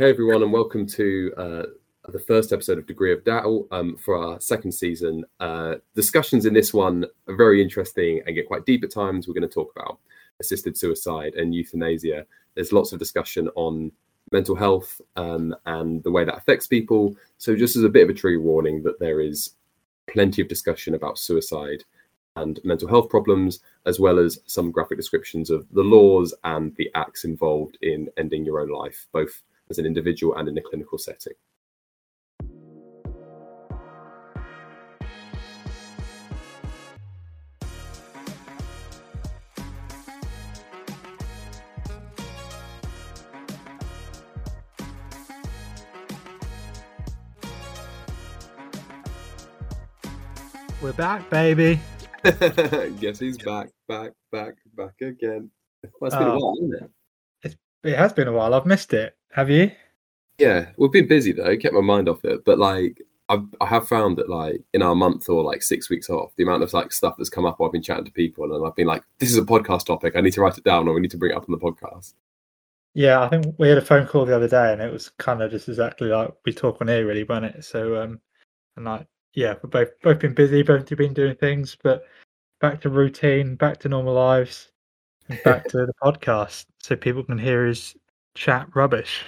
Hey everyone, and welcome to uh, the first episode of Degree of Doubt um, for our second season. Uh, discussions in this one are very interesting and get quite deep at times. We're going to talk about assisted suicide and euthanasia. There's lots of discussion on mental health um, and the way that affects people. So, just as a bit of a trigger warning, that there is plenty of discussion about suicide and mental health problems, as well as some graphic descriptions of the laws and the acts involved in ending your own life, both as an individual and in a clinical setting. We're back, baby. Guess he's back, back, back, back again. Well, it's been a Oh. while, isn't it? It has been a while. I've missed it. Have you? Yeah, we've been busy though. Kept my mind off it, but like I've, I have found that like in our month or like six weeks off, the amount of like stuff that's come up, while I've been chatting to people, and I've been like, "This is a podcast topic. I need to write it down, or we need to bring it up on the podcast." Yeah, I think we had a phone call the other day, and it was kind of just exactly like we talk on here, really, wasn't it? So, um, and like, yeah, we've both both been busy, both have been doing things, but back to routine, back to normal lives, back to the podcast, so people can hear his chat rubbish.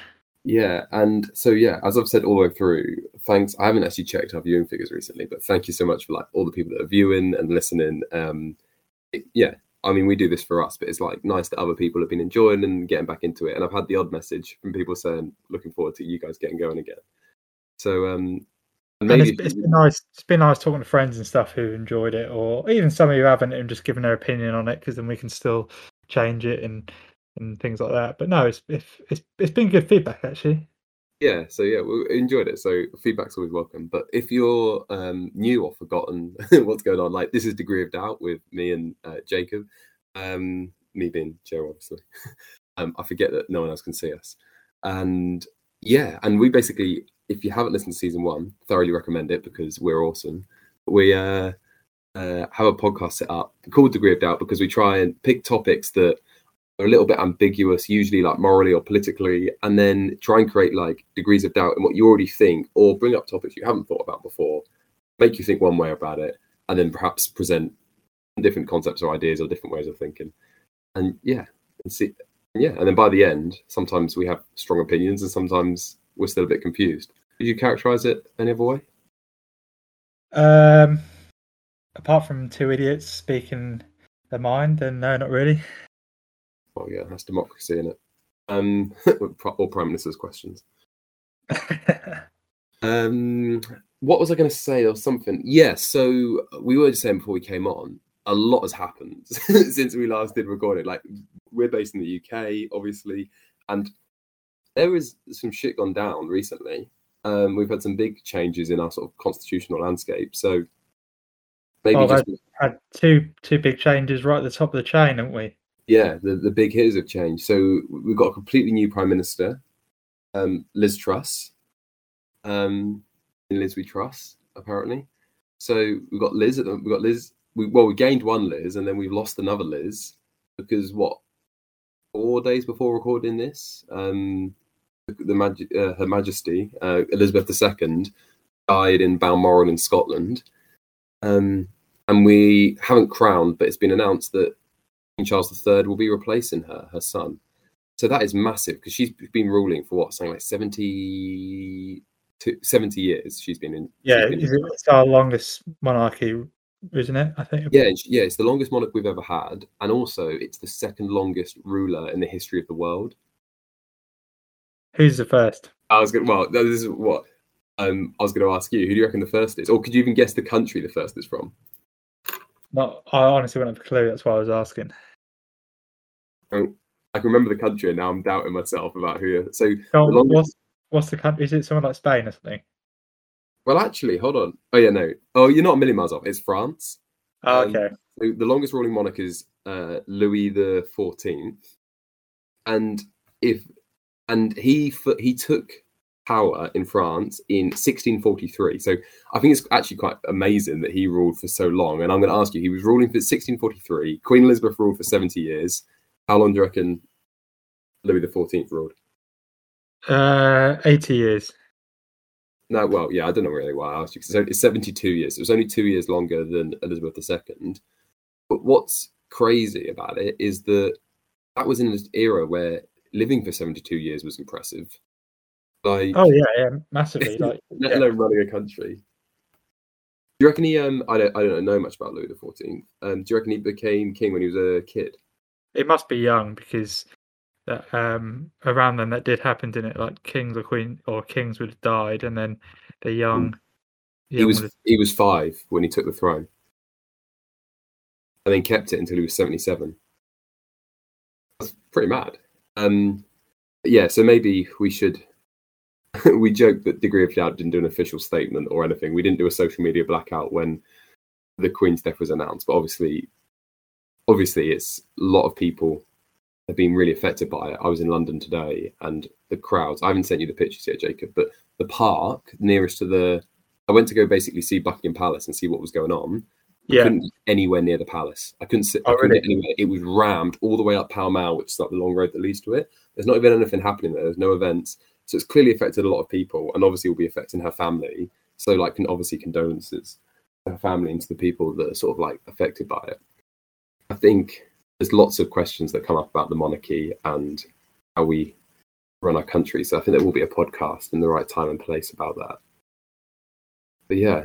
Yeah, and so yeah, as I've said all the way through, thanks. I haven't actually checked our viewing figures recently, but thank you so much for like all the people that are viewing and listening. Um, it- yeah, I mean, we do this for us, but it's like nice that other people have been enjoying and getting back into it. And I've had the odd message from people saying, "Looking forward to you guys getting going again." So, um, maybe it's, it's been nice. It's been nice talking to friends and stuff who enjoyed it, or even some who haven't, and just giving their opinion on it, because then we can still change it and and things like that. But no, it's it's it's, it's been good feedback actually. yeah so yeah we enjoyed it. So feedback's always welcome. But if you're um new or forgotten what's going on like this is degree of doubt with me and uh, jacob. Um me being joe obviously. Um i forget that no one else can see us. And yeah and we basically if you haven't listened to season one thoroughly recommend it because we're awesome. We uh uh, have a podcast set up called Degree of Doubt because we try and pick topics that are a little bit ambiguous, usually like morally or politically, and then try and create like degrees of doubt in what you already think, or bring up topics you haven't thought about before, make you think one way about it, and then perhaps present different concepts or ideas or different ways of thinking. And yeah, and see, yeah, and then by the end, sometimes we have strong opinions, and sometimes we're still a bit confused. Did you characterize it any other way? Um, apart from two idiots speaking their mind, then no, not really. Oh yeah, that's democracy in it. Um, or prime minister's questions. Um, what was I going to say or something? Yeah, so we were just saying before we came on, a lot has happened since we last did record it. Like we're based in the UK, obviously, and there is some shit gone down recently. Um, we've had some big changes in our sort of constitutional landscape. So maybe Oh, just Had two two big changes right at the top of the chain, haven't we? yeah, the, the big hitters have changed. So we've got a completely new prime minister, um, Liz Truss. Um, in Liz we trust, apparently. So we've got Liz. at the- We've got Liz. We, well, we gained one Liz, and then we've lost another Liz because what? Four days before recording this, um, the, the Maj- uh, Her Majesty uh, Elizabeth II died in Balmoral in Scotland, um, and we haven't crowned, but it's been announced that King Charles III will be replacing her, her son. So that is massive because she's been ruling for what, something like 70, 70 years. She's been in. Yeah, been- it- it's our longest monarchy, isn't it? I think. yeah, yeah. It's the longest monarch we've ever had, and also it's the second longest ruler in the history of the world. Who's the first? I was going. to Well, this is what um, I was going to ask you. Who do you reckon the first is, or could you even guess the country the first is from? Not. I honestly wouldn't have a clue. That's why I was asking. Um, I can remember the country, and now I'm doubting myself about who. So Oh, the longest- what's what's the country? Is it someone like Spain or something? Well, actually, hold on. Oh yeah, no. Oh, you're not a million miles off. It's France. Oh, Um, okay. So the longest ruling monarch is uh, Louis the Fourteenth, and if and he he took power in France in 1643. So I think it's actually quite amazing that he ruled for so long. And I'm going to ask you, he was ruling for 1643. Queen Elizabeth ruled for 70 years. How long do you reckon Louis XIV ruled? Uh, 80 years. No, well, yeah, I don't know really why I asked you because it's 72 years. It was only two years longer than Elizabeth II. But what's crazy about it is that that was in an era where living for 72 years was impressive. Like, oh yeah, yeah, massively. Like, let yeah. alone running a country. Do you reckon he? Um, I don't, I don't know much about Louis XIV. Um, do you reckon he became king when he was a kid? It must be young because that um around then that did happen, didn't it? Like kings or queen or kings would have died, and then the young. He young was have- he was five when he took the throne, and then kept it until he was seventy-seven. That's pretty mad. Um, yeah, so maybe we should. we joked that degree of doubt didn't do an official statement or anything. We didn't do a social media blackout when the Queen's death was announced, but obviously, obviously, it's a lot of people have been really affected by it. I was in London today, and the crowds. I haven't sent you the pictures yet, Jacob, but the park nearest to the. I went to go basically see Buckingham Palace and see what was going on. I yeah. couldn't anywhere near the palace. I couldn't sit. Oh, I couldn't really? anywhere. It was rammed all the way up Pall Mall, which is like the long road that leads to it. There's not even anything happening there. There's no events, so it's clearly affected a lot of people, and obviously will be affecting her family. So, like, can obviously condolences to her family and to the people that are sort of like affected by it. I think there's lots of questions that come up about the monarchy and how we run our country. So I think there will be a podcast in the right time and place about that. But yeah,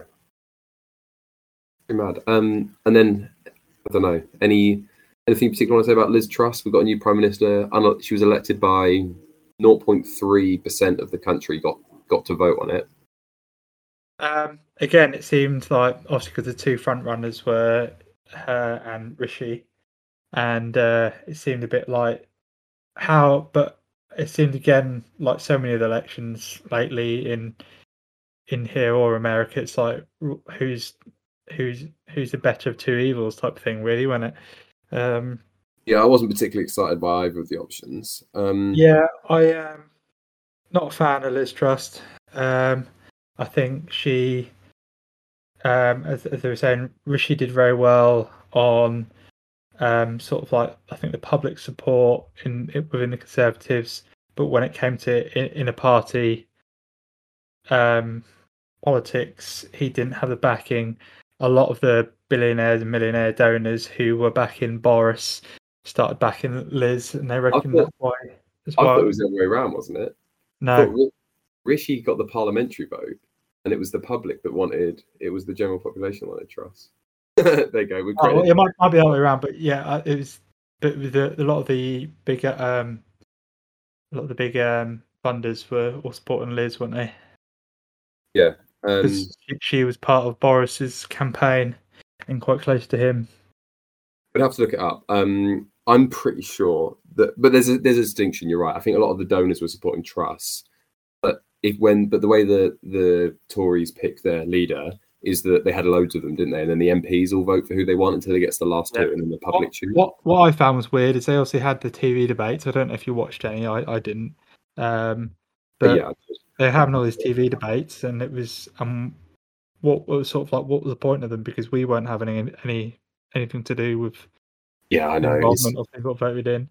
pretty mad. Um, and then I don't know any anything particular want to say about Liz Truss? We've got a new prime minister. She was elected by 0.3 percent of the country got got to vote on it. Um, again, it seemed like obviously because the two front runners were her and Rishi, and uh, it seemed a bit like how, but it seemed again like so many of the elections lately in in here or America, it's like who's who's who's the better of two evils type of thing, really, wasn't it? Um, Yeah, I wasn't particularly excited by either of the options. Um, Yeah, I am not a fan of Liz Truss. Um, I think she, um, as, as they were saying, Rishi did very well on um, sort of like I think the public support in within the Conservatives, but when it came to in, in a party um, politics, he didn't have the backing. A lot of the billionaires and millionaire donors who were backing Boris started backing Liz, and they reckon thought- that's why as I thought it was the other way around, wasn't it? No, Rishi got the parliamentary vote, and it was the public that wanted. It was the general population that wanted Truss. there you go. We're Oh, well, it might, might be the other way around, but yeah, uh, it was. But the, a lot of the bigger, um, a lot of the big um, funders were all supporting Liz, weren't they? um, Because she, she was part of Boris's campaign and quite close to him. We'd have to look it up. Um, I'm pretty sure that, but there's a there's a distinction. You're right. I think a lot of the donors were supporting Truss, but if when but the way the the Tories pick their leader is that they had loads of them, didn't they? And then the MPs all vote for who they want until it gets to the last two, and then the public What, choose. what what I found was weird is they also had the TV debates. I don't know if you watched any. I, I didn't. Um, But yeah, they're having all these TV debates, and it was um, what was sort of like what was the point of them? Because we weren't having any, any anything to do with yeah, I know. Involvement of people voted in.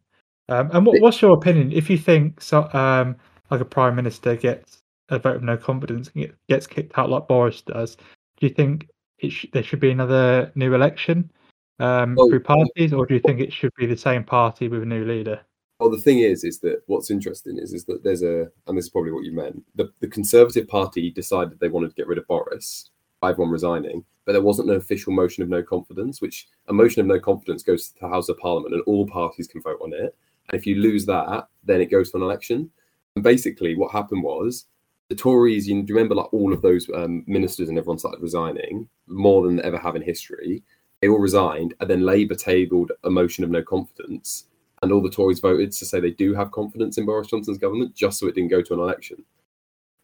Um, and what, what's your opinion if you think so? Um, like a prime minister gets a vote of no confidence and gets kicked out like Boris does, do you think it sh- there should be another new election um, Well, through parties, or do you think it should be the same party with a new leader? Well, the thing is, is that what's interesting is, is that there's a, and this is probably what you meant. The, the Conservative Party decided they wanted to get rid of Boris by everyone resigning, but there wasn't an official motion of no confidence. Which a motion of no confidence goes to the House of Parliament, and all parties can vote on it. And if you lose that, then it goes to an election. And basically, what happened was the Tories. You remember, like all of those um, ministers and everyone started resigning more than they ever have in history. They all resigned, and then Labour tabled a motion of no confidence and all the Tories voted to say they do have confidence in Boris Johnson's government, just so it didn't go to an election.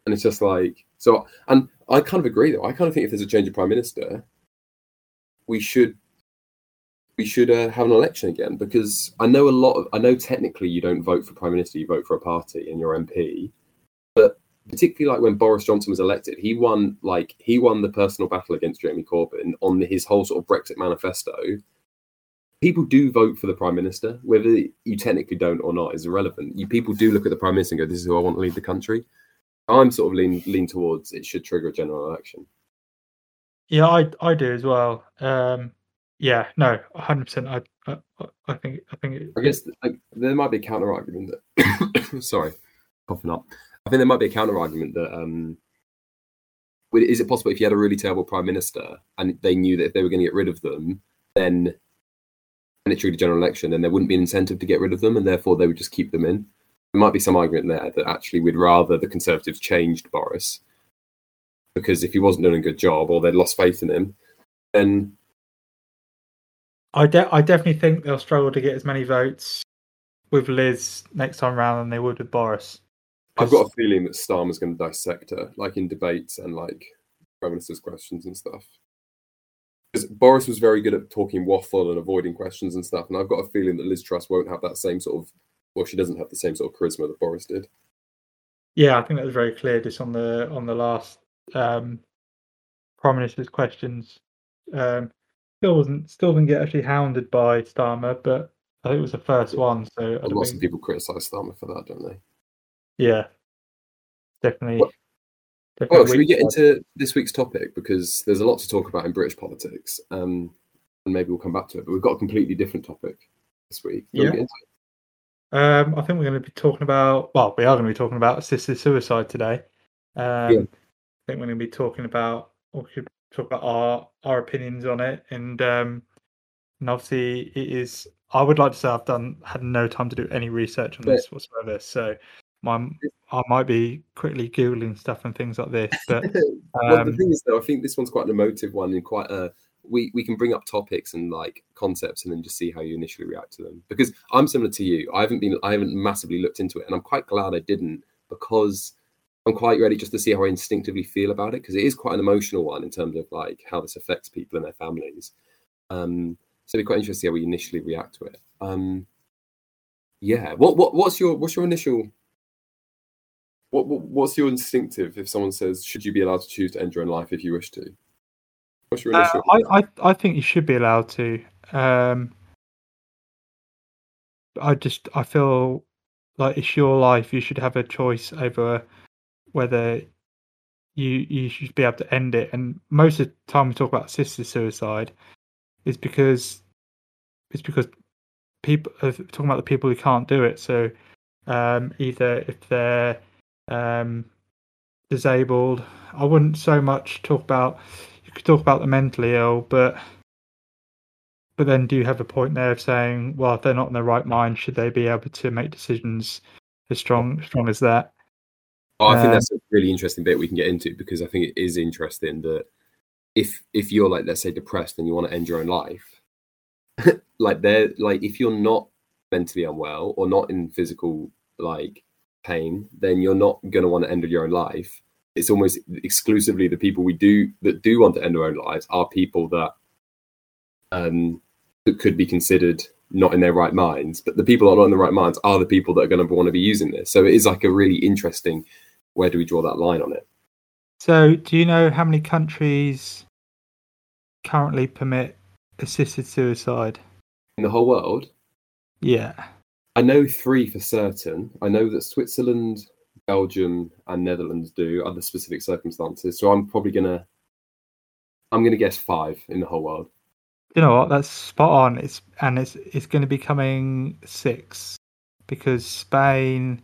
And it's just like so. And I kind of agree, though. I kind of think if there's a change of prime minister, we should we should uh, have an election again because I know a lot of I know technically you don't vote for prime minister, you vote for a party and your MP, but particularly like when Boris Johnson was elected, he won like he won the personal battle against Jeremy Corbyn on his whole sort of Brexit manifesto people do vote for the prime minister, whether you technically don't or not is irrelevant. You people do look at the prime minister and go, "This is who I want to lead the country." I'm sort of lean lean towards it should trigger a general election. Yeah, I I do as well. Um, yeah, no, 100. percent I, I I think I think. It, I guess like, there might be a counter argument that. sorry, coughing up. I think there might be a counter argument that um, is it possible if you had a really terrible prime minister and they knew that if they were going to get rid of them, then and it triggered a general election, then there wouldn't be an incentive to get rid of them, and therefore they would just keep them in. There might be some argument there that actually we'd rather the Conservatives changed Boris because if he wasn't doing a good job or they'd lost faith in him, then I de- I definitely think they'll struggle to get as many votes with Liz next time round than they would with Boris. I've got a feeling that Starmer's going to dissect her, like in debates and like prime minister's questions and stuff. Because Boris was very good at talking waffle and avoiding questions and stuff, and I've got a feeling that Liz Truss won't have that same sort of, well, she doesn't have the same sort of charisma that Boris did. Yeah, I think that was very clear just on the on the last um, prime minister's questions. Um, still wasn't still didn't get actually hounded by Starmer, but I think it was the first one. So lots think... of people criticise Starmer for that, don't they? Yeah, definitely. Well, definitely well should we get into this week's topic because there's a lot to talk about in British politics, um, and maybe we'll come back to it. But we've got a completely different topic this week. yeah. Um, I think we're going to be talking about. Well, we are going to be talking about assisted suicide today. Um, yeah. I think we're going to be talking about, or we should talk about our our opinions on it, and um, and obviously it is. I would like to say I've done had no time to do any research on this whatsoever. So my I might be quickly googling stuff and things like this. But well, the um, thing is, though, I think this one's quite an emotive one and quite a. We, we can bring up topics and like concepts and then just see how you initially react to them because I'm similar to you. I haven't been I haven't massively looked into it and I'm quite glad I didn't because I'm quite ready just to see how I instinctively feel about it because it is quite an emotional one in terms of like how this affects people and their families. Um, so it'd be quite interesting to see how we initially react to it. Um, yeah, what what what's your what's your initial what, what, what's your instinctive if someone says, "Should you be allowed to choose to end your own life if you wish to"? What's your initial? Uh, I, I I think you should be allowed to. Um, I just I feel like it's your life. You should have a choice over whether you you should be able to end it. And most of the time we talk about assisted suicide is because it's because people are talking about the people who can't do it. So um, either if they're um, disabled. I wouldn't so much talk about. You could talk about the mentally ill, but but then do you have a point there of saying, well, if they're not in their right mind, should they be able to make decisions as strong strong as that? Oh, I think um, that's a really interesting bit we can get into because I think it is interesting that if if you're like let's say depressed and you want to end your own life, like they're like if you're not mentally unwell or not in physical like pain, then you're not going to want to end your own life. It's almost exclusively the people we do that do want to end their own lives are people that um, that could be considered not in their right minds. But the people that are not in the right minds are the people that are going to want to be using this. So it is like a really interesting. Where do we draw that line on it? So, do you know how many countries currently permit assisted suicide in the whole world? Yeah. I know three for certain. I know that Switzerland, Belgium, and Netherlands do under specific circumstances. So I'm probably gonna, I'm gonna guess five in the whole world. You know what? That's spot on. It's and it's it's going to be coming six because Spain.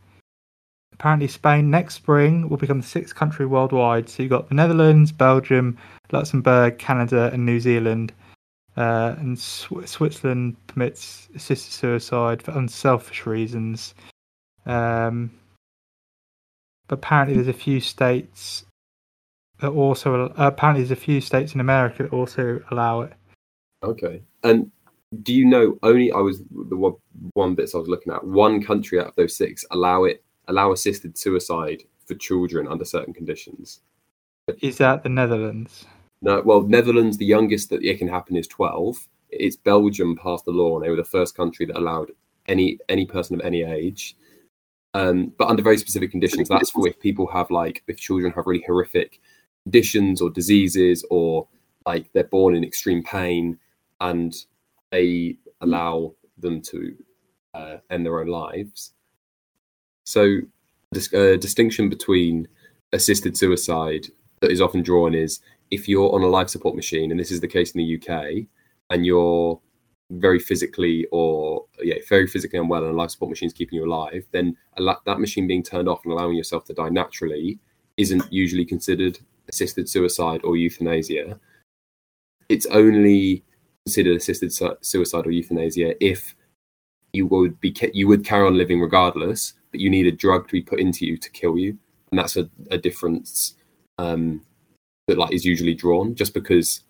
Apparently, Spain next spring will become the sixth country worldwide. So you've got the Netherlands, Belgium, Luxembourg, Canada, and New Zealand uh, and Sw- Switzerland permits assisted suicide for unselfish reasons. Um, but apparently, there's a few states that also uh, apparently there's a few states in America that also allow it. Okay, and do you know only I was the one, one bits I was looking at. One country out of those six allow it allow assisted suicide for children under certain conditions. Is that the Netherlands? No, well, Netherlands, the youngest that it can happen is 12. It's Belgium passed the law, and they were the first country that allowed any any person of any age, um, but under very specific conditions. That's for if people have like if children have really horrific conditions or diseases, or like they're born in extreme pain, and they allow them to uh, end their own lives. So, this uh, distinction between assisted suicide that is often drawn is if you're on a life support machine, and this is the case in the UK, and you're very physically or yeah, very physically unwell, and a life support machine is keeping you alive, then that machine being turned off and allowing yourself to die naturally isn't usually considered assisted suicide or euthanasia. It's only considered assisted suicide or euthanasia if you would be you would carry on living regardless, but you need a drug to be put into you to kill you, and that's a, a difference um, that like is usually drawn just because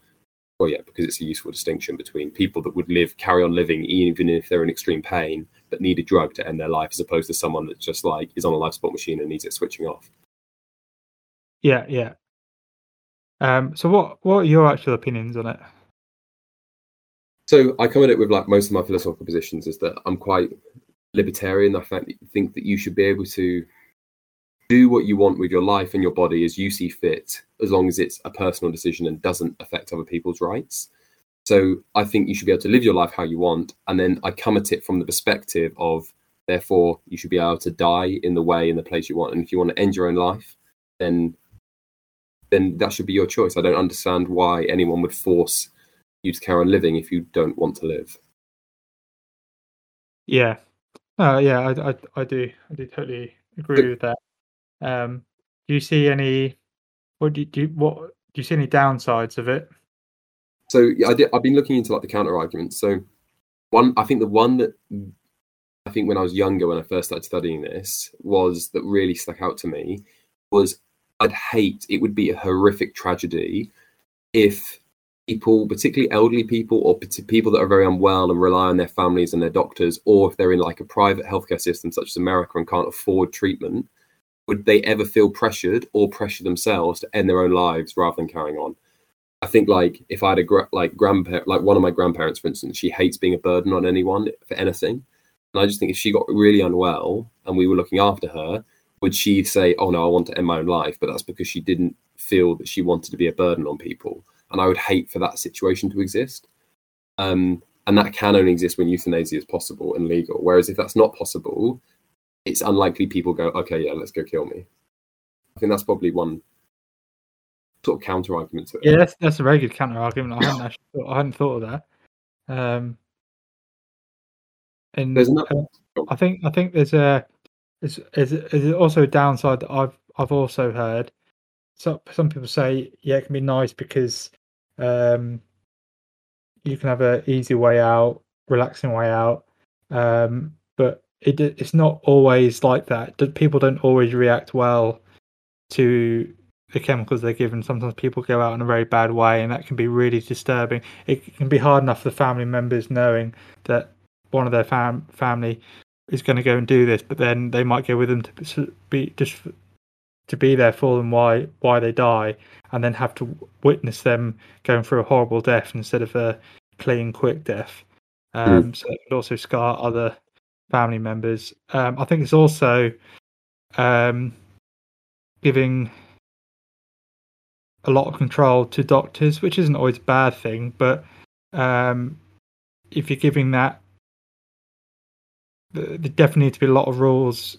well yeah because it's a useful distinction between people that would live carry on living even if they're in extreme pain but need a drug to end their life as opposed to someone that just like is on a life support machine and needs it switching off. Yeah yeah. Um so what what are your actual opinions on it? So i come at it with like most of my philosophical positions is that i'm quite libertarian. I think that you should be able to do what you want with your life and your body as you see fit, as long as it's a personal decision and doesn't affect other people's rights. So I think you should be able to live your life how you want. And then I come at it from the perspective of, therefore, you should be able to die in the way, in the place you want. And if you want to end your own life, then then that should be your choice. I don't understand why anyone would force you to carry on living if you don't want to live. Yeah, uh, yeah, I, I, I do, I do totally agree with that. Um, do you see any? What do you, do? You, what do you see any downsides of it? So yeah, I did, I've been looking into like the counter arguments. So one, I think the one that I think when I was younger, when I first started studying this, was that really stuck out to me was I'd hate it would be a horrific tragedy if people, particularly elderly people or people that are very unwell and rely on their families and their doctors, or if they're in like a private healthcare system such as America and can't afford treatment, would they ever feel pressured or pressure themselves to end their own lives rather than carrying on? I think like if I had a gra- like grandparent, like one of my grandparents, for instance, she hates being a burden on anyone for anything. And I just think if she got really unwell and we were looking after her, would she say, "Oh no, I want to end my own life"? But that's because she didn't feel that she wanted to be a burden on people. And I would hate for that situation to exist. Um, and that can only exist when euthanasia is possible and legal. Whereas if that's not possible, it's unlikely people go, okay, yeah, let's go kill me. I think that's probably one sort of counter argument to it. Yeah, that's, that's a very good counter argument. I hadn't actually thought, I hadn't thought of that. Um, and there's another. Uh, I think I think there's a is is also a downside that I've I've also heard. So some people say yeah, it can be nice because um, you can have an easy way out, relaxing way out. Um, but it it's not always like that. People don't always react well to the chemicals they're given. Sometimes people go out in a very bad way, and that can be really disturbing. It can be hard enough for the family members knowing that one of their fam- family is going to go and do this, but then they might go with them to be just to be there for them why why they die, and then have to witness them going through a horrible death instead of a clean, quick death. Hmm. Um, mm. So it could also scar other family members. Um, I think it's also um, giving a lot of control to doctors, which isn't always a bad thing, but um, if you're giving that, there definitely need to be a lot of rules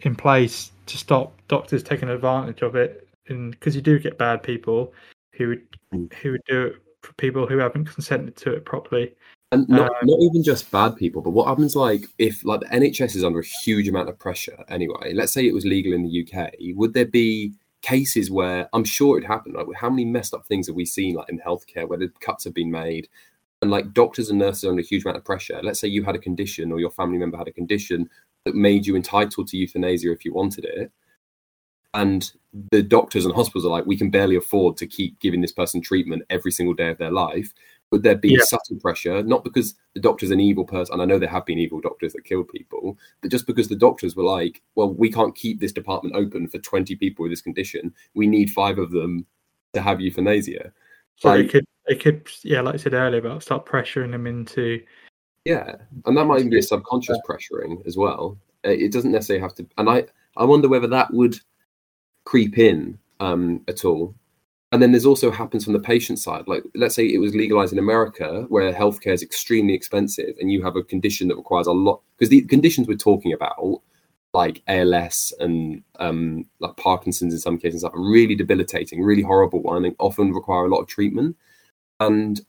in place to stop doctors taking advantage of it, because you do get bad people who would mm. who would do it for people who haven't consented to it properly. And not, um, not even just bad people, but what happens like if like the NHS is under a huge amount of pressure anyway, let's say it was legal in the UK, would there be cases where I'm sure it happened, like how many messed up things have we seen like in healthcare where the cuts have been made and like doctors and nurses are under a huge amount of pressure. Let's say you had a condition or your family member had a condition that made you entitled to euthanasia if you wanted it. And the doctors and hospitals are like, we can barely afford to keep giving this person treatment every single day of their life would there be yeah. subtle pressure not because the doctor's an evil person and i know there have been evil doctors that killed people but just because the doctors were like well we can't keep this department open for 20 people with this condition. We need five of them to have euthanasia. So like, it could it could yeah like i said earlier about start pressuring them into yeah and that might even be a subconscious pressuring as well. It doesn't necessarily have to and i i wonder whether that would creep in um at all and then there's also happens from the patient side. Like, let's say it was legalized in America, where healthcare is extremely expensive, and you have a condition that requires a lot. Because the conditions we're talking about, like ALS and um, like Parkinson's in some cases, are really debilitating, really horrible one, and often require a lot of treatment. And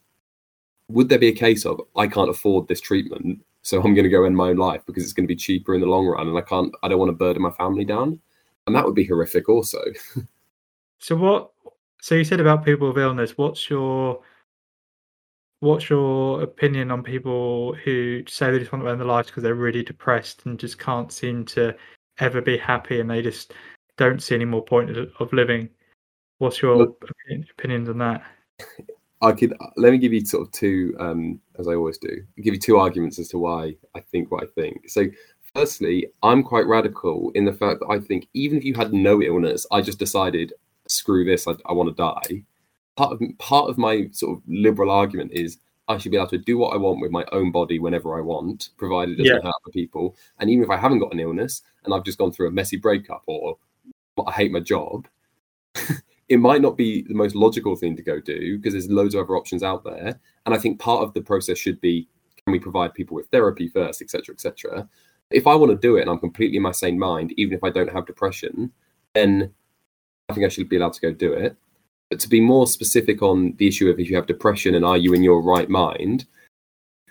would there be a case of I can't afford this treatment, so I'm going to go end my own life because it's going to be cheaper in the long run, and I can't, I don't want to burden my family down, and that would be horrific, also. so what so you said about people with illness. What's your what's your opinion on people who say they just want to end their lives because they're really depressed and just can't seem to ever be happy and they just don't see any more point of living? What's your Look, opinions on that? I could let me give you sort of two, um, as I always do, give you two arguments as to why I think what I think. So, firstly, I'm quite radical in the fact that I think even if you had no illness, I just decided screw this, I, I want to die. Part of part of my sort of liberal argument is I should be able to do what I want with my own body whenever I want, provided it doesn't yeah. hurt other people. And even if I haven't got an illness and I've just gone through a messy breakup or I hate my job, it might not be the most logical thing to go do because there's loads of other options out there. And I think part of the process should be can we provide people with therapy first, etc., etc. If I want to do it and I'm completely in my sane mind, even if I don't have depression, then I think I should be allowed to go do it. But to be more specific on the issue of if you have depression and are you in your right mind,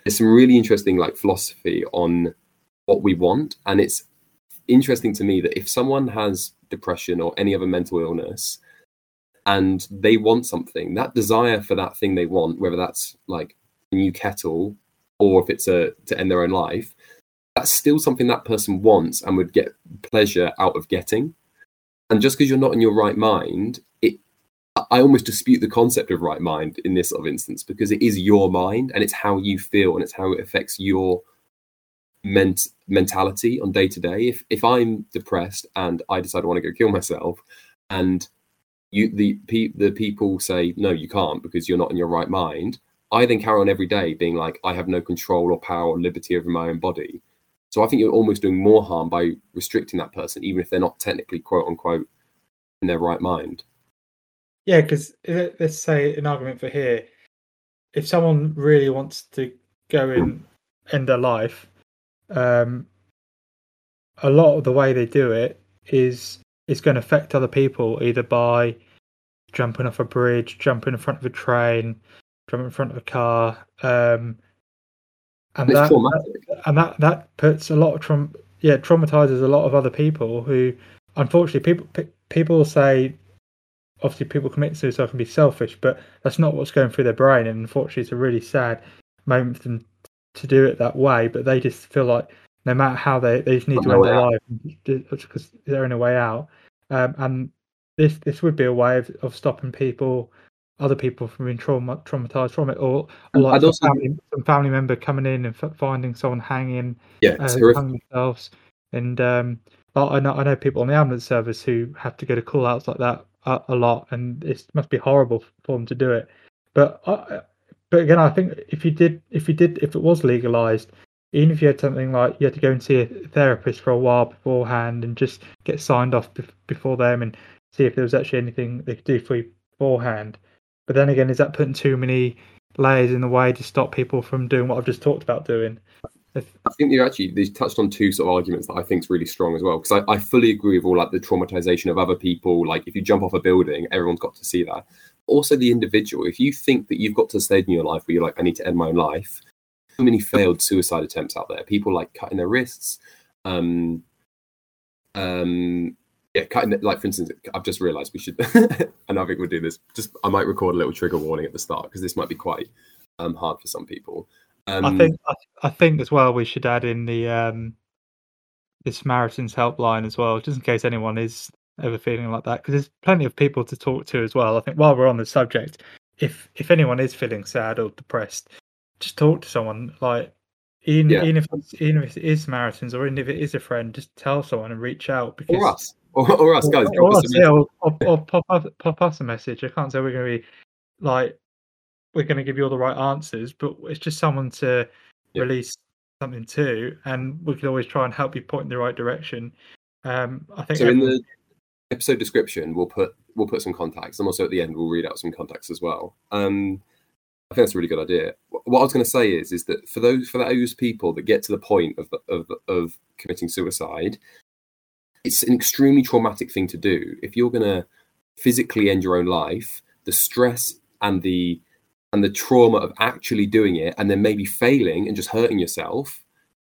there's some really interesting like philosophy on what we want. And it's interesting to me that if someone has depression or any other mental illness and they want something, that desire for that thing they want, whether that's like a new kettle or if it's a to end their own life, that's still something that person wants and would get pleasure out of getting. And just because you're not in your right mind, it I almost dispute the concept of right mind in this sort of instance because it is your mind and it's how you feel and it's how it affects your ment- mentality on day to day. If if I'm depressed and I decide I want to go kill myself, and you the pe- the people say no, you can't because you're not in your right mind. I then carry on every day being like I have no control or power or liberty over my own body. So I think you're almost doing more harm by restricting that person, even if they're not technically quote unquote in their right mind. Yeah, because let's say an argument for here, if someone really wants to go and end their life, um, a lot of the way they do it is it's going to affect other people either by jumping off a bridge, jumping in front of a train, jumping in front of a car, um, and that, and that that puts a lot of trauma yeah traumatizes a lot of other people who unfortunately people people say obviously people commit suicide can be selfish but that's not what's going through their brain. And unfortunately it's a really sad moment for them to do it that way but they just feel like no matter how they they just need to end their life because they're in a way out. Um, and this this would be a way of, of stopping people other people from being trauma, traumatized from it, or, or like some, also, family, some, family, member coming in and f- finding someone hanging, yeah, uh, themselves. And um, I know I know people on the ambulance service who have to go to call outs like that a, a lot, and it must be horrible for them to do it. But I, but again, I think if you did, if you did, if it was legalized, even if you had something like you had to go and see a therapist for a while beforehand and just get signed off before them and see if there was actually anything they could do for you beforehand, but then again, is that putting too many layers in the way to stop people from doing what I've just talked about doing? If... I think you actually they touched on two sort of arguments that I think is really strong as well. Because I, I fully agree with all like the traumatization of other people. Like if you jump off a building, everyone's got to see that. Also, the individual. If you think that you've got to a stage in your life where you're like, I need to end my own life, so many failed suicide attempts out there. People like cutting their wrists, um, um, yeah, cutting like for instance, I've just realised we should, and I think we'll do this. Just I might record a little trigger warning at the start because this might be quite um, hard for some people. Um, I think I, I, think as well we should add in the um, the Samaritans helpline as well, just in case anyone is ever feeling like that, because there's plenty of people to talk to as well. I think while we're on the subject, if if anyone is feeling sad or depressed, just talk to someone. Like even yeah. even if even if it is Samaritans or even if it is a friend, just tell someone and reach out because or us or, or us guys. Or, or us, yeah, or, or, pop, up, pop us a message. I can't say we're going to be like we're going to give you all the right answers, but it's just someone to yeah. release something to, and we can always try and help you point in the right direction. Um, I think so. In the episode description we'll put we'll put some contacts, and also at the end we'll read out some contacts as well. Um, I think that's a really good idea. What I was going to say is, is that for those for those people that get to the point of of of committing suicide, it's an extremely traumatic thing to do. If you're going to physically end your own life, the stress and the and the trauma of actually doing it and then maybe failing and just hurting yourself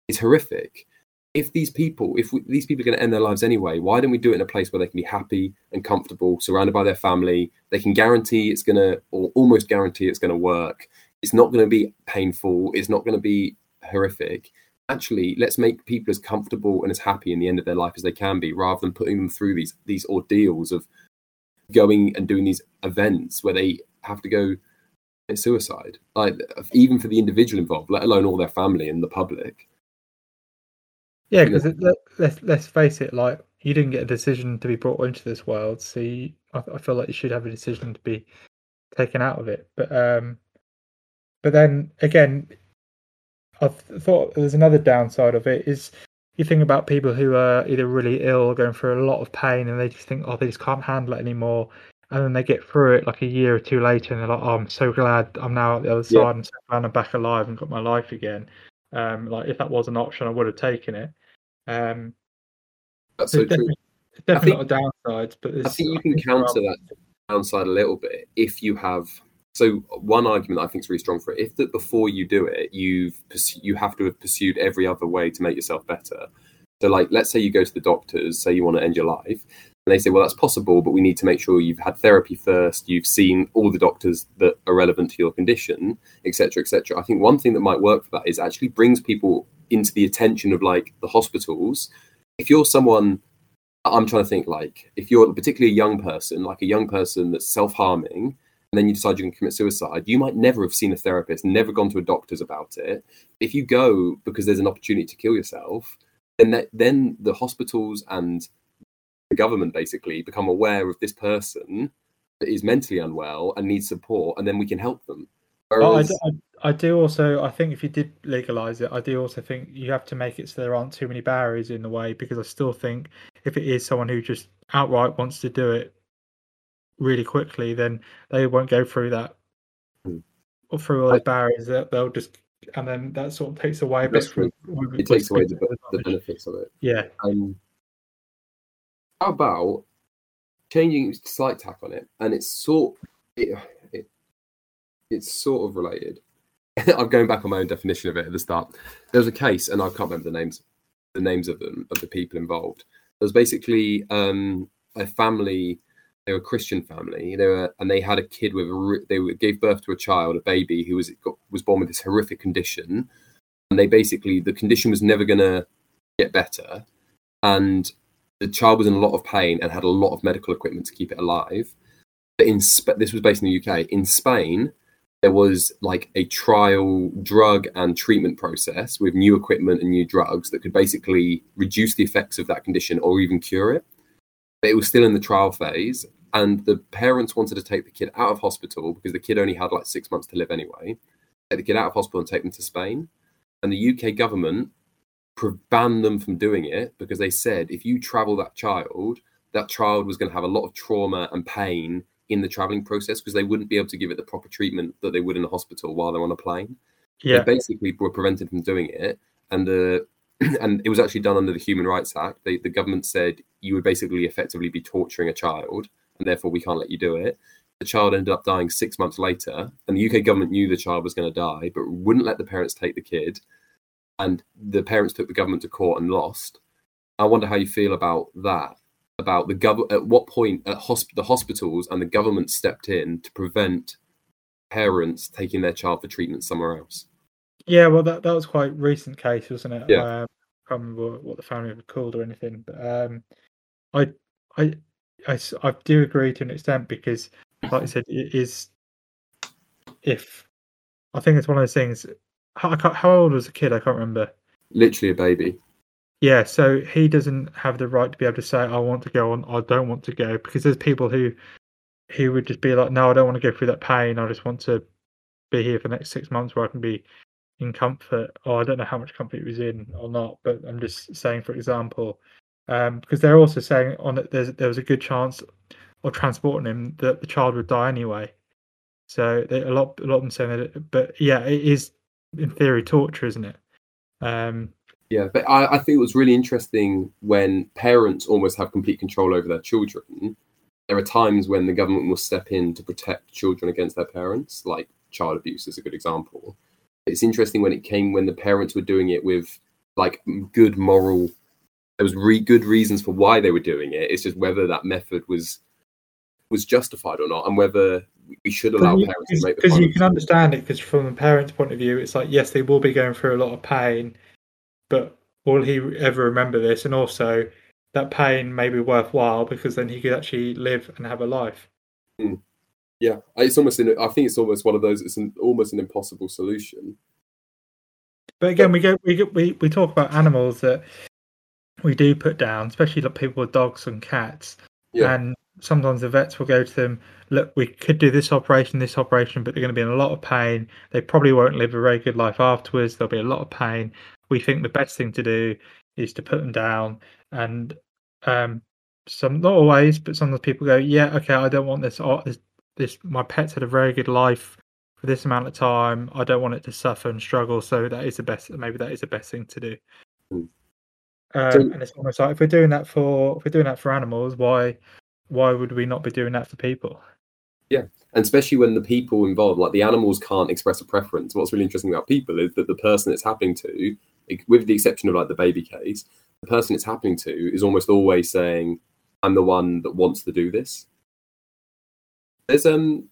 is horrific. If these people, if we, these people are going to end their lives anyway, why don't we do it in a place where they can be happy and comfortable, surrounded by their family? They can guarantee it's going to, or almost guarantee it's going to work. It's not going to be painful. It's not going to be horrific. Actually, let's make people as comfortable and as happy in the end of their life as they can be, rather than putting them through these these ordeals of going and doing these events where they have to go suicide, like even for the individual involved, let alone all their family and the public. Yeah, because let, let's let's face it, like you didn't get a decision to be brought into this world, so you, I, I, feel like you should have a decision to be taken out of it. But um, but then again, I thought there's another downside of it is you think about people who are either really ill or going through a lot of pain, and they just think, oh, they just can't handle it anymore, and then they get through it like a year or two later, and they're like, "Oh, I'm so glad I'm now at the other side, yeah. and so glad I'm back alive and got my life again." Um, like if that was an option, I would have taken it. Um, That's so definitely, true. definitely think, a downside, but I think you can counter that downside a little bit if you have. So one argument I think is really strong for it, if that before you do it, you've you have to have pursued every other way to make yourself better. So like, let's say you go to the doctors, say you want to end your life, and they say, well, that's possible, but we need to make sure you've had therapy first, you've seen all the doctors that are relevant to your condition, etc., etc. I think one thing that might work for that is actually brings people into the attention of like the hospitals. If you're someone, I'm trying to think like, if you're particularly a young person, like a young person that's self harming, and then you decide going to commit suicide, you might never have seen a therapist, never gone to a doctor's about it. If you go because there's an opportunity to kill yourself, then that, then the hospitals and the government basically become aware of this person that is mentally unwell and needs support, and then we can help them. Oh, Whereas... I, I, I, do also, I think if you did legalize it, I do also think you have to make it so there aren't too many barriers in the way because I still think if it is someone who just outright wants to do it really quickly, then they won't go through that hmm. or through all the barriers. That they'll just and then that sort of takes away a bit. From, it takes away the, the benefits of it. Yeah. Um, how about changing slight tack on it, and it's sort it, it it's sort of related. I'm going back on my own definition of it at the start. There was a case, and I can't remember the names, the names of them of the people involved. There was basically um, a family. They were a Christian family. They uh, were, and they had a kid with a. They gave birth to a child, a baby who was got, was born with this horrific condition, and they basically the condition was never going to get better, and the child was in a lot of pain and had a lot of medical equipment to keep it alive. But in this was based in the UK. In Spain, there was like a trial drug and treatment process with new equipment and new drugs that could basically reduce the effects of that condition or even cure it. But it was still in the trial phase, and the parents wanted to take the kid out of hospital because the kid only had like six months to live anyway. Take the kid out of hospital and take them to Spain. And the UK government banned them from doing it because they said if you travel that child, that child was going to have a lot of trauma and pain in the traveling process because they wouldn't be able to give it the proper treatment that they would in a hospital while they're on a plane. Yeah, they basically were prevented from doing it, and the and it was actually done under the Human Rights Act. They, the government said you would basically effectively be torturing a child, and therefore we can't let you do it. The child ended up dying six months later, and the UK government knew the child was going to die, but wouldn't let the parents take the kid and the parents took the government to court and lost. I wonder how you feel about that. About the government, at what point hosp- the hospitals and the government stepped in to prevent parents taking their child for treatment somewhere else. Yeah, well, that that was quite recent case, wasn't it? Yeah. Um, I can't remember what the family were called or anything, but um, I, I, I, I do agree to an extent because, like I said, it is if I think it's one of those things how, how old was the kid? I can't remember. Literally a baby. Yeah, so he doesn't have the right to be able to say, "I want to go on," "I don't want to go," because there's people who who would just be like, "No, I don't want to go through that pain. I just want to be here for the next six months where I can be in comfort." Or I don't know how much comfort he was in or not, but I'm just saying, for example, um, because they're also saying on there's there was a good chance of transporting him that the child would die anyway. So they, a lot a lot of them saying that, but yeah, it is in theory torture, isn't it? Um, yeah, but I, I think it was really interesting when parents almost have complete control over their children. There are times when the government will step in to protect children against their parents, like child abuse is a good example. It's interesting when it came when the parents were doing it with like good moral there was re- good reasons for why they were doing it. It's just whether that method was was justified or not, and whether we should allow you, parents to make because you can understand it. Because from a parents' point of view, it's like yes, they will be going through a lot of pain, but will he ever remember this? And also, that pain may be worthwhile because then he could actually live and have a life. Mm. Yeah, it's almost. In, I think it's almost one of those. It's an, almost an impossible solution. But again, we go we we we talk about animals that we do put down, especially like people with dogs and cats. Yeah. And sometimes the vets will go to them, look, we could do this operation, this operation, but they're going to be in a lot of pain. They probably won't live a very good life afterwards. There'll be a lot of pain. We think the best thing to do is to put them down. And um, some, not always, but sometimes people go, yeah, okay, I don't want this. Oh, this, this, my pet's had a very good life for this amount of time. I don't want it to suffer and struggle. So that is the best. Maybe that is the best thing to do. Mm. Um, so, and it's almost like if we're doing that for if we're doing that for animals, why why would we not be doing that for people? Yeah, and especially when the people involved, like the animals, can't express a preference. What's really interesting about people is that the person it's happening to, with the exception of like the baby case, the person it's happening to is almost always saying, "I'm the one that wants to do this." There's um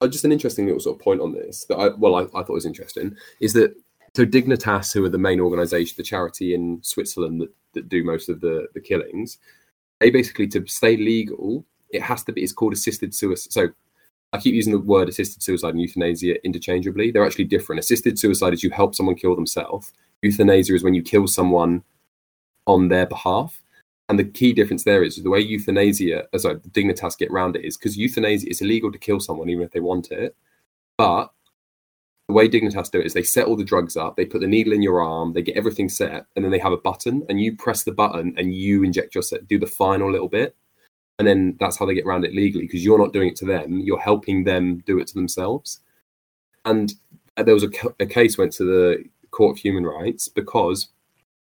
uh, just an interesting little sort of point on this that I well I, I thought was interesting is that so Dignitas, who are the main organisation, the charity in Switzerland that, that do most of the, the killings, they basically to stay legal, it has to be it's called assisted suicide. So I keep using the word assisted suicide and euthanasia interchangeably. They're actually different. Assisted suicide is you help someone kill themselves. Euthanasia is when you kill someone on their behalf. And the key difference there is the way euthanasia, sorry, Dignitas get around it is because euthanasia is illegal to kill someone even if they want it. But the way Dignitas do it is they set all the drugs up, they put the needle in your arm, they get everything set, and then they have a button, and you press the button and you inject your set, do the final little bit, and then that's how they get around it legally because you're not doing it to them, you're helping them do it to themselves. And there was a, a case went to the Court of Human Rights because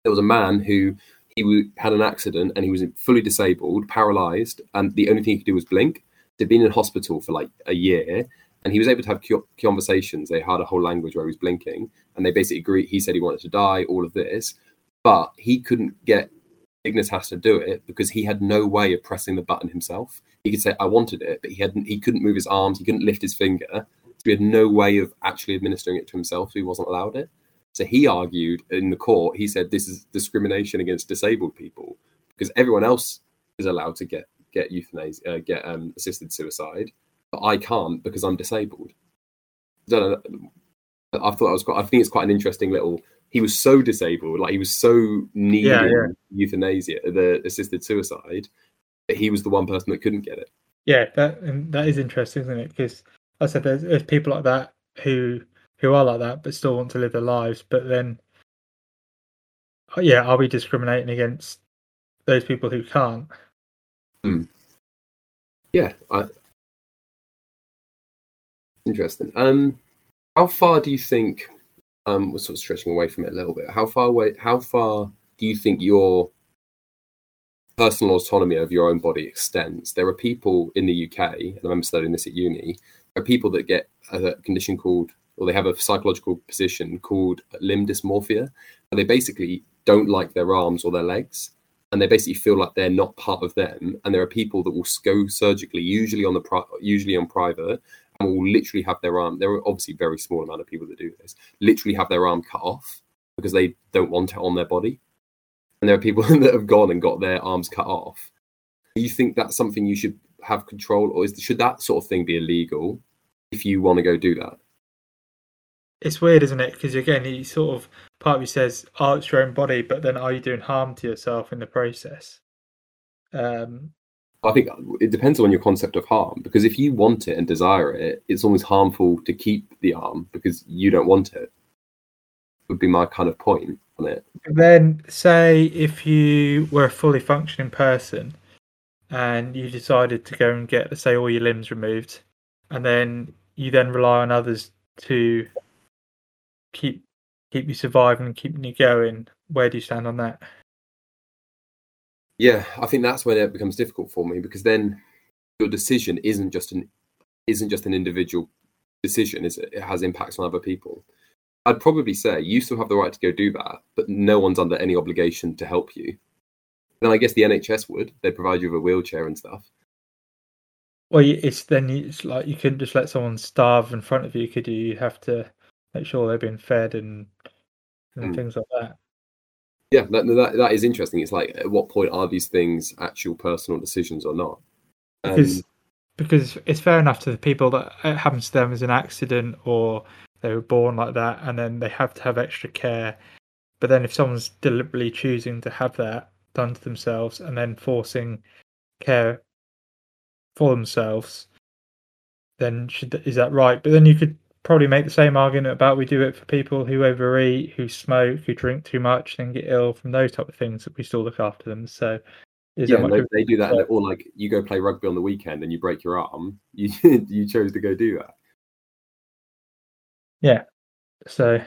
there was a man who he had an accident and he was fully disabled, paralyzed, and the only thing he could do was blink. He'd been in hospital for like a year, and he was able to have conversations. They had a whole language where he was blinking, and they basically agreed. He said he wanted to die, all of this, but he couldn't get Dignitas to do it because he had no way of pressing the button himself. He could say I wanted it, but he hadn't. He couldn't move his arms. He couldn't lift his finger. So he had no way of actually administering it to himself. So he wasn't allowed it. So he argued in the court. He said this is discrimination against disabled people because everyone else is allowed to get get euthanasia, uh, get um, assisted suicide but I can't because I'm disabled. I know. I thought that was quite. I think it's quite an interesting little. He was so disabled, like he was so needing yeah, yeah. euthanasia, the assisted suicide, that he was the one person that couldn't get it. Yeah, that that is interesting, isn't it? Because I said there's, there's people like that who who are like that but still want to live their lives, but then uh, yeah, are we discriminating against those people who can't? Hmm. Yeah, I, Interesting. Um, how far do you think? Um, we're sort of stretching away from it a little bit. How far away? How far do you think your personal autonomy of your own body extends? There are people in the UK, and I remember studying this at uni. There are people that get a condition called, or they have a psychological position called limb dysmorphia, and they basically don't like their arms or their legs and they basically feel like they're not part of them. And there are people that will go surgically, usually on the pri- usually on private, and will literally have their arm. There are obviously very small amount of people that do this. Literally have their arm cut off because they don't want it on their body. And there are people that have gone and got their arms cut off. Do you think that's something you should have control, or is should that sort of thing be illegal if you want to go do that? It's weird, isn't it? Because again, he sort of part of you says, "Oh, it's your own body," but then are you doing harm to yourself in the process? Um, I think it depends on your concept of harm because if you want it and desire it, it's almost harmful to keep the arm because you don't want it. Would be my kind of point. on it. Then, say if you were a fully functioning person and you decided to go and get, let's say, all your limbs removed, and then you then rely on others to keep keep you surviving and keeping you going. Where do you stand on that? Yeah, I think that's when it becomes difficult for me because then your decision isn't just an isn't just an individual decision; it's, it has impacts on other people. I'd probably say you still have the right to go do that, but no one's under any obligation to help you. Then I guess the NHS would. They provide you with a wheelchair and stuff. Well, it's then it's like you couldn't just let someone starve in front of you, could you? You have to make sure they're being fed and and Mm. things like that. Yeah, that, that that is interesting. It's like at what point are these things actual personal decisions or not? Um, Because because it's fair enough to the people that it happens to them as an accident or they were born like that and then they have to have extra care. But then if someone's deliberately choosing to have that done to themselves and then forcing care for themselves, then should is that right? But then you could probably make the same argument about we do it for people who overeat, who smoke, who drink too much, and get ill from those type of things that we still look after them. So is yeah, they, they do that, so- or like you go play rugby on the weekend and you break your arm. You you chose to go do that. Yeah. So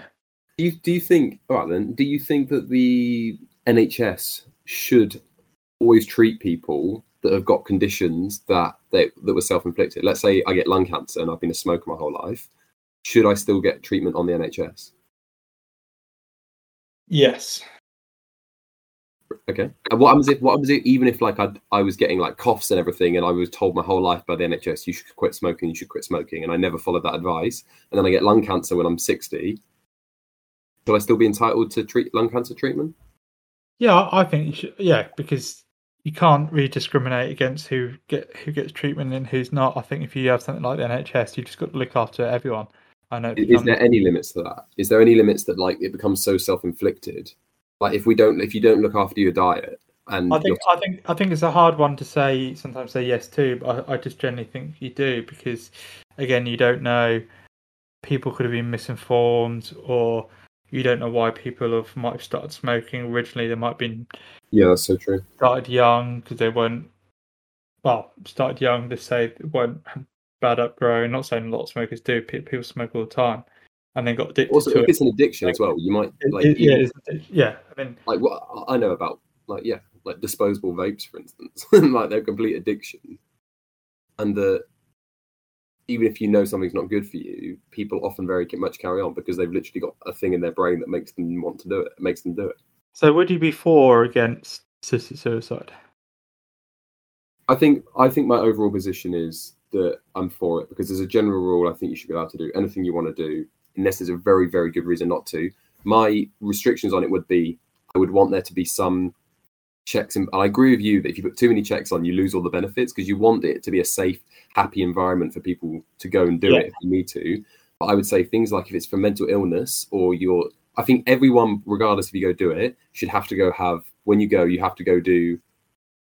Do you do you think? All right, then. Do you think that the NHS should always treat people that have got conditions that they that were self inflicted? Let's say I get lung cancer and I've been a smoker my whole life. Should I still get treatment on the NHS? yes. Okay. And what happens if what happens if even if like I I was getting like coughs and everything, and I was told my whole life by the NHS you should quit smoking, you should quit smoking, and I never followed that advice, and then I get lung cancer when I'm sixty. Should I still be entitled to treat lung cancer treatment? Yeah, I think you should. Yeah, because you can't really discriminate against who get who gets treatment and who's not. I think if you have something like the NHS, you just got to look after everyone. I know. Is, is there any limits to that? Is there any limits that like it becomes so self-inflicted? Like if we don't, if you don't look after your diet, and I think I think I think it's a hard one to say. Sometimes say yes to, but I, I just generally think you do because, again, you don't know. People could have been misinformed, or you don't know why people have might have started smoking originally. They might have been yeah, that's so true. started young because they weren't well started young to say they weren't bad upgrowing. Not saying a lot of smokers do. People smoke all the time, and then got addicted Also, to if it. it's an addiction as well, you might like it- yeah, even- yeah. I mean, like what I know about like yeah, like disposable vapes, for instance, like they're complete addiction, and the even if you know something's not good for you, people often very much carry on because they've literally got a thing in their brain that makes them want to do it, makes them do it. so would you be for or against assisted suicide? I think I think my overall position is that I'm for it because as a general rule, I think you should be allowed to do anything you want to do unless there's a very very good reason not to. My restrictions on it would be I would want there to be some checks and I agree with you that if you put too many checks on, you lose all the benefits because you want it to be a safe, happy environment for people to go and do Yeah. it if they need to. But I would say things like if it's for mental illness or you're I think everyone, regardless if you go do it, should have to go have when you go, you have to go do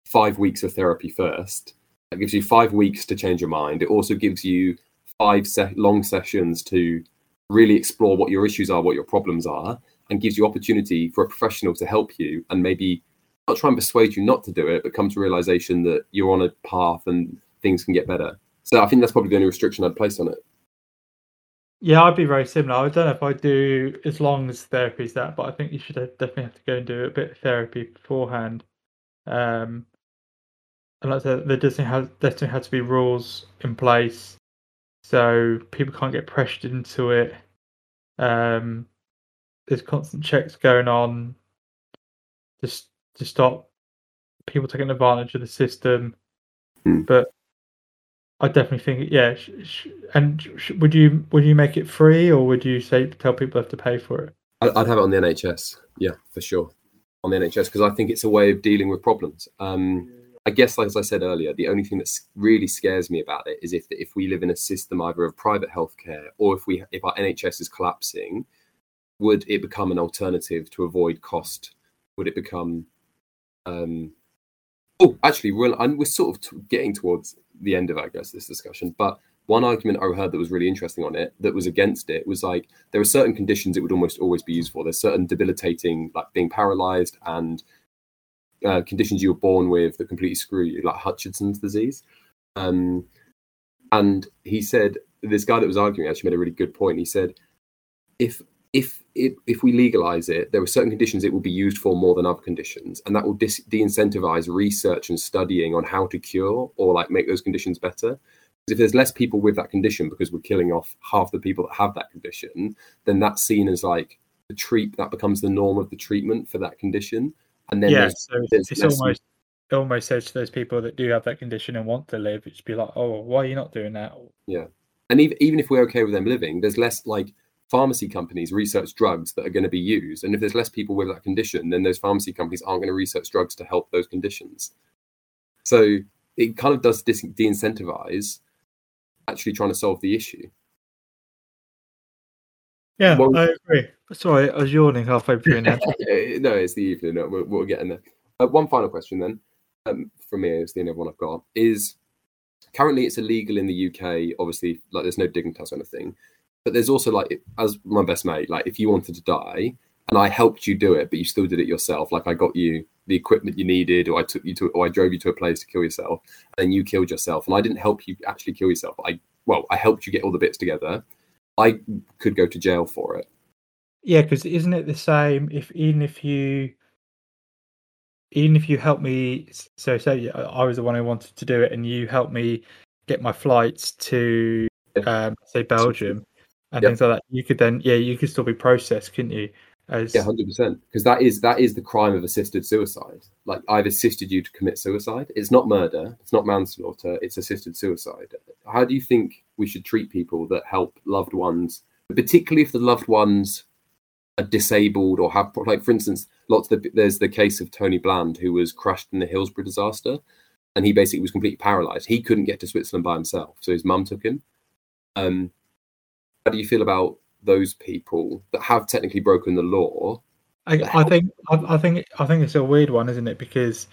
five weeks of therapy first. That gives you five weeks to change your mind. It also gives you five se- long sessions to really explore what your issues are, what your problems are, and gives you opportunity for a professional to help you and maybe not try and persuade you not to do it, but come to realization that you're on a path and things can get better. So I think that's probably the only restriction I'd place on it. Yeah, I'd be very similar. I don't know if I do as long as therapy is that, but I think you should definitely have to go and do a bit of therapy beforehand. Um, and like I said, there doesn't have definitely have to be rules in place, so people can't get pressured into it. Um, there's constant checks going on, just to stop people taking advantage of the system. Hmm. But I definitely think, yeah. Sh- sh- and sh- would you would you make it free, or would you say tell people have to pay for it? I'd have it on the NHS. Yeah, for sure. On the NHS because I think it's a way of dealing with problems. Um, I guess, like as I said earlier, the only thing that really scares me about it is if if we live in a system either of private healthcare or if we if our NHS is collapsing, would it become an alternative to avoid cost? Would it become? Um, oh, actually, we're we're sort of t- getting towards the end of I guess this discussion, but one argument I heard that was really interesting on it that was against it was like there are certain conditions it would almost always be used for. There's certain debilitating, like being paralyzed and uh, conditions you were born with that completely screw you, like Hutchinson's disease. Um, and he said this guy that was arguing actually made a really good point. He said if if if, if we legalize it, there are certain conditions it will be used for more than other conditions, and that will dis- de-incentivize research and studying on how to cure or like make those conditions better if there's less people with that condition because we're killing off half the people that have that condition, then that's seen as like the treat that becomes the norm of the treatment for that condition. And then yeah, there's, so there's it's almost it almost says to those people that do have that condition and want to live, it's be like, oh, why are you not doing that? Yeah, and even even if we're okay with them living, there's less like pharmacy companies research drugs that are going to be used. And if there's less people with that condition, then those pharmacy companies aren't going to research drugs to help those conditions. So it kind of does dis- de-incentivize actually trying to solve the issue. Yeah, Well- I agree. Sorry, I was yawning halfway through now. No, it's the evening. No, we'll, we'll get in there. Uh, one final question then, um, from me, it's the only one I've got, is currently it's illegal in the UK. Obviously, like there's no Dignitas or anything, but there's also like, as my best mate, like if you wanted to die and I helped you do it, but you still did it yourself, like I got you the equipment you needed, or I took you to, or I drove you to a place to kill yourself, and then you killed yourself, and I didn't help you actually kill yourself. I well, I helped you get all the bits together. I could go to jail for it. Yeah, because isn't it the same if even if you even if you help me so say I was the one who wanted to do it and you helped me get my flights to um say Belgium and things like that, you could then yeah, you could still be processed, couldn't you? As Yeah, hundred percent. Because that is that is the crime of assisted suicide. Like I've assisted you to commit suicide. It's not murder. It's not manslaughter. It's assisted suicide. How do you think we should treat people that help loved ones, particularly if the loved ones are disabled or have like, for instance, lots of the, there's the case of Tony Bland who was crushed in the Hillsborough disaster, and he basically was completely paralyzed. He couldn't get to Switzerland by himself, so his mum took him. Um, how do you feel about those people that have technically broken the law I, I think I, I think I think it's a weird one, isn't it? Because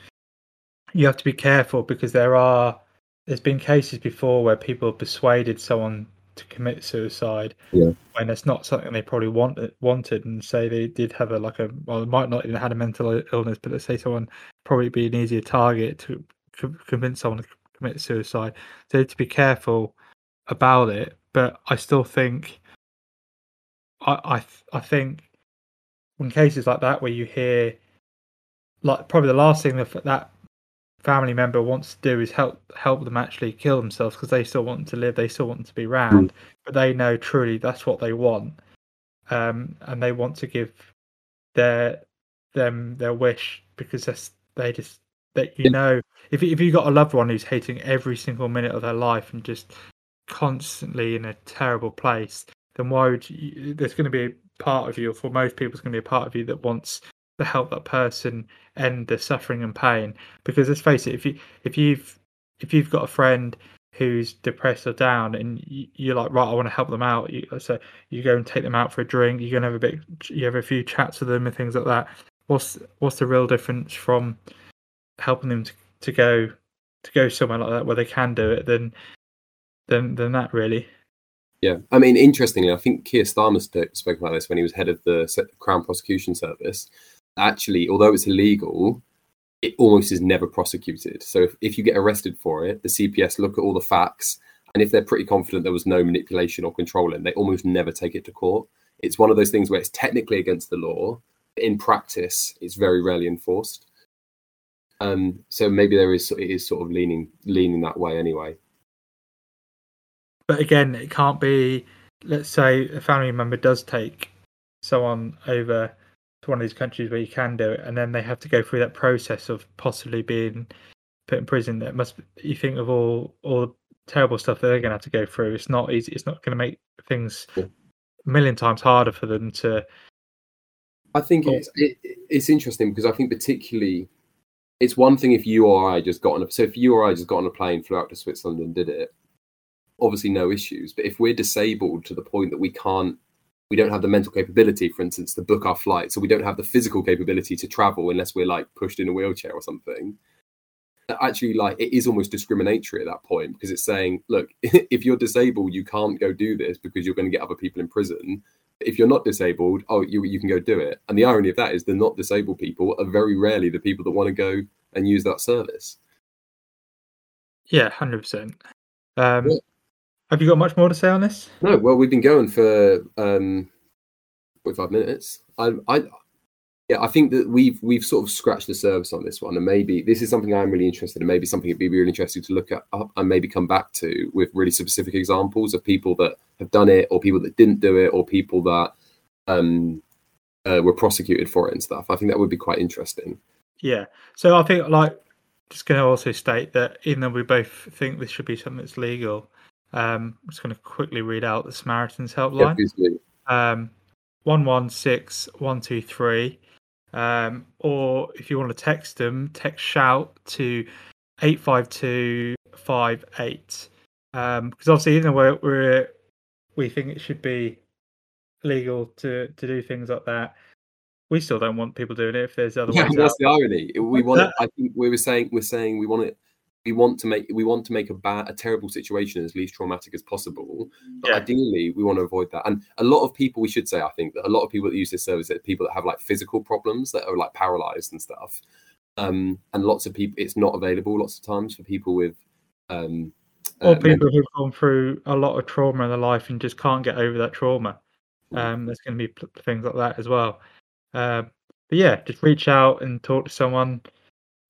you have to be careful because there are there's been cases before where people have persuaded someone to commit suicide Yeah. when it's not something they probably wanted uh, wanted. And say they did have a like a well might not even had a mental illness but let's say someone probably be an easier target to co- convince someone to commit suicide. So to be careful about it. But I still think I I, I think in cases like that where you hear like probably the last thing that that family member wants to do is help help them actually kill themselves because they still want to live they still want to be around but they know truly that's what they want um and they want to give their them their wish because that's they just that you know if if you got a loved one who's hating every single minute of their life and just constantly in a terrible place then why would you there's going to be a part of you or for most people it's going to be a part of you that wants to help that person end the suffering and pain. Because let's face it if you if you've if you've got a friend who's depressed or down and you, you're like right i want to help them out you, so you go and take them out for a drink you're going to have a bit you have a few chats with them and things like that. What's what's the real difference from helping them to, to go to go somewhere like that where they can do it than than than that really? Yeah, I mean, interestingly, I think Keir Starmer spoke about this when he was head of the Crown Prosecution Service. Actually, although it's illegal, it almost is never prosecuted. So if, if you get arrested for it, the CPS look at all the facts, and if they're pretty confident there was no manipulation or controlling, they almost never take it to court. It's one of those things where it's technically against the law, but in practice, it's very rarely enforced. Um, so maybe there is it is sort of leaning leaning that way anyway. but again it can't be let's say a family member does take someone over to one of these countries where you can do it and then they have to go through that process of possibly being put in prison that must you think of all all the terrible stuff that they're going to have to go through. It's not easy it's not going to make things a million times harder for them to I think oh. it's it, it's interesting because I think particularly it's one thing if you or I just got on a so if you or I just got on a plane, flew out to Switzerland and did it, obviously no issues. But if we're disabled to the point that we can't we don't have the mental capability, for instance, to book our flight, so we don't have the physical capability to travel unless we're like pushed in a wheelchair or something, actually like it is almost discriminatory at that point because it's saying look if you're disabled you can't go do this because you're going to get other people in prison. If you're not disabled oh you, you can go do it. And the irony of that is the not disabled people are very rarely the people that want to go and use that service. Yeah 100% um. Have you got much more to say on this no well we've been going for um 45 minutes i i yeah, I think that we've we've sort of scratched the surface on this one, and maybe this is something I'm really interested in. Maybe something it'd be really interesting to look at and maybe come back to with really specific examples of people that have done it, or people that didn't do it, or people that um, uh, were prosecuted for it and stuff. I think that would be quite interesting. Yeah. So I think like just going to also state that even though we both think this should be something that's legal, um, I'm just going to quickly read out the Samaritans helpline. Yeah, um, one one six one two three. Um, or if you want to text them, text shout to 85258. Um, because obviously, even though we're, we're, we think it should be legal to, to do things like that, we still don't want people doing it if there's other yeah, ways. That's out. the irony. We want. I think we were saying we're saying we want it we want to make we want to make a bad a terrible situation as least traumatic as possible but yeah. ideally we want to avoid that and a lot of people we should say i think that a lot of people that use this service are people that have like physical problems that are like paralyzed and stuff um and lots of people it's not available lots of times for people with um or uh, people who've gone through a lot of trauma in their life and just can't get over that trauma mm. um there's going to be things like that as well uh, but yeah just reach out and talk to someone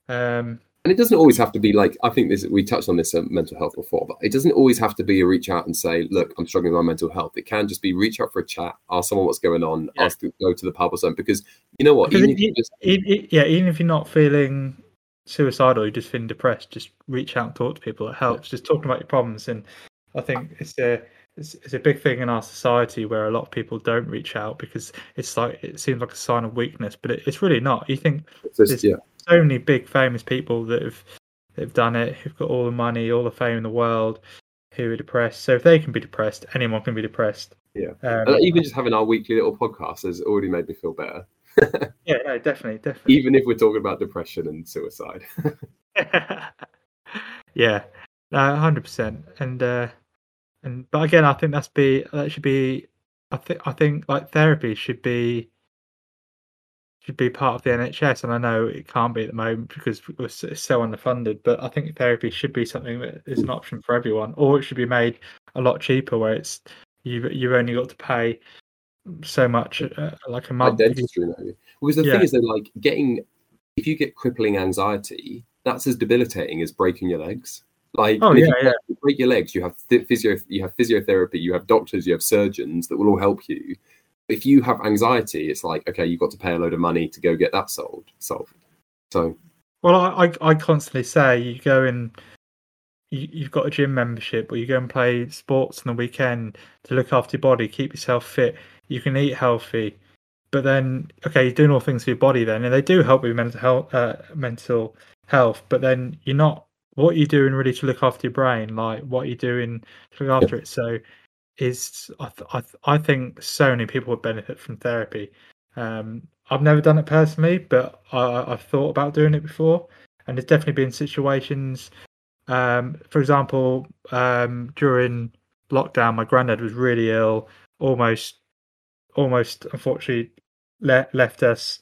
um and it doesn't always have to be like I think this. We touched on this uh, mental health before, but it doesn't always have to be a reach out and say, "Look, I'm struggling with my mental health." It can just be reach out for a chat, ask someone what's going on, yeah. ask to go to the pub or something. Because you know what, even it, just... it, it, yeah, even if you're not feeling suicidal, you're just feeling depressed, just reach out and talk to people. It helps. Yeah. Just talking about your problems, and I think it's a it's, it's a big thing in our society where a lot of people don't reach out because it's like it seems like a sign of weakness, but it, it's really not. You think just, yeah so many big famous people that have that have done it, who've got all the money, all the fame in the world, who are depressed. So if they can be depressed, anyone can be depressed. Yeah, um, even just having our weekly little podcast has already made me feel better. yeah, no, definitely, definitely. Even if we're talking about depression and suicide. yeah, hundred percent. And uh, and but again, I think that's be that should be. I think I think like therapy should be should be part of the NHS, and I know it can't be at the moment because it's so underfunded. But I think therapy should be something that is an option for everyone, or it should be made a lot cheaper, where it's you've, you've only got to pay so much, uh, like a month. Like dentistry, because the yeah. thing is that like getting if you get crippling anxiety, that's as debilitating as breaking your legs. Like, oh yeah, you yeah. break your legs, you have physio, you have physiotherapy, you have doctors, you have surgeons that will all help you if you have anxiety, it's like okay, you've got to pay a load of money to go get that solved. Solved. So, well, I I constantly say you go and you, you've got a gym membership, or you go and play sports on the weekend to look after your body, keep yourself fit. You can eat healthy, but then okay, you're doing all things for your body then, and they do help with mental health. Uh, mental health, but then you're not. What you're you doing really to look after your brain? Like what you're you doing to look after yeah. it? So is I, th- I, th- I think so many people would benefit from therapy. Um, I've never done it personally, but I, have thought about doing it before, and there's definitely been situations. Um, for example, um, during lockdown, my granddad was really ill, almost, almost unfortunately le- left us.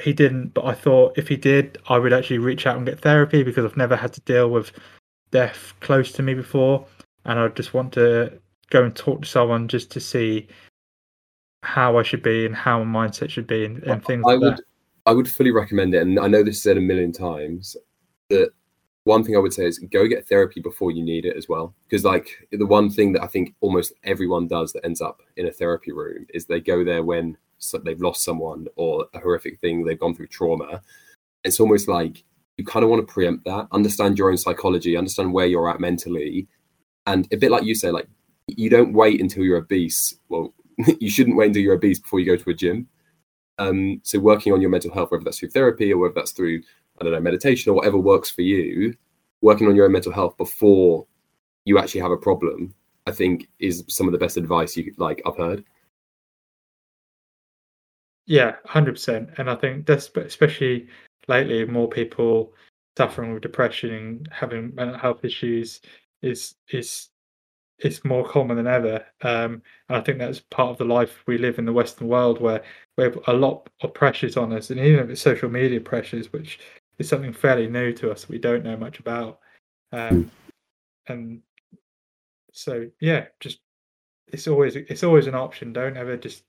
He didn't, but I thought if he did, I would actually reach out and get therapy because I've never had to deal with death close to me before, and I just want to go and talk to someone just to see how I should be and how my mindset should be and, and things I like would, that. I would fully recommend it. And I know this is said a million times that one thing I would say is go get therapy before you need it as well. Because like the one thing that I think almost everyone does that ends up in a therapy room is they go there when they've lost someone or a horrific thing, they've gone through trauma. It's almost like you kind of want to preempt that, understand your own psychology, understand where you're at mentally. And a bit like you say, like you don't wait until you're obese. Well, you shouldn't wait until you're obese before you go to a gym. Um, so working on your mental health, whether that's through therapy or whether that's through I don't know meditation or whatever works for you, working on your own mental health before you actually have a problem, I think is some of the best advice you could like I've heard. Yeah, hundred percent. And I think that's especially lately more people suffering with depression and having mental health issues is is is more common than ever. Um, and I think that's part of the life we live in the Western world, where we have a lot of pressures on us, and even if it's social media pressures, which is something fairly new to us, we don't know much about. Um, and so, yeah, just it's always it's always an option. Don't ever just.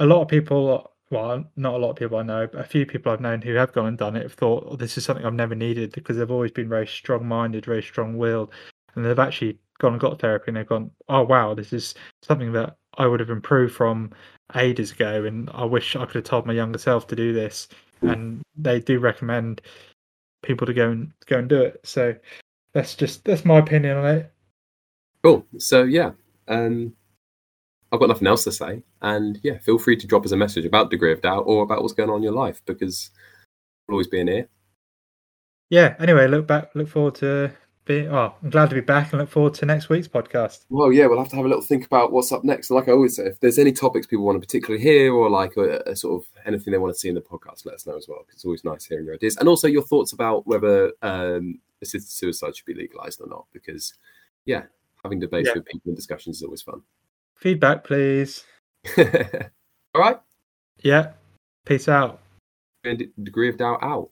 A lot of people, well, not a lot of people I know, but a few people I've known who have gone and done it have thought, oh, this is something I've never needed because they've always been very strong-minded, very strong-willed, and they've actually gone and got therapy and they've gone, oh wow, this is something that I would have improved from ages ago, and I wish I could have told my younger self to do this. And they do recommend people to go and go and do it. So that's just that's my opinion on it. Cool. So yeah, um, I've got nothing else to say, and yeah, feel free to drop us a message about degree of doubt or about what's going on in your life because we'll always be in here. Yeah. Anyway, look back. Look forward to be oh, I'm glad to be back and look forward to next week's podcast. Well, yeah, we'll have to have a little think about what's up next. like I always say, if there's any topics people want to particularly hear or like a, a sort of anything they want to see in the podcast, let us know as well. It's always nice hearing your ideas and also your thoughts about whether um, assisted suicide should be legalized or not. Because yeah, having debates yeah. with people and discussions is always fun. Feedback, please. All right. Yeah. Peace out. And degree of doubt out.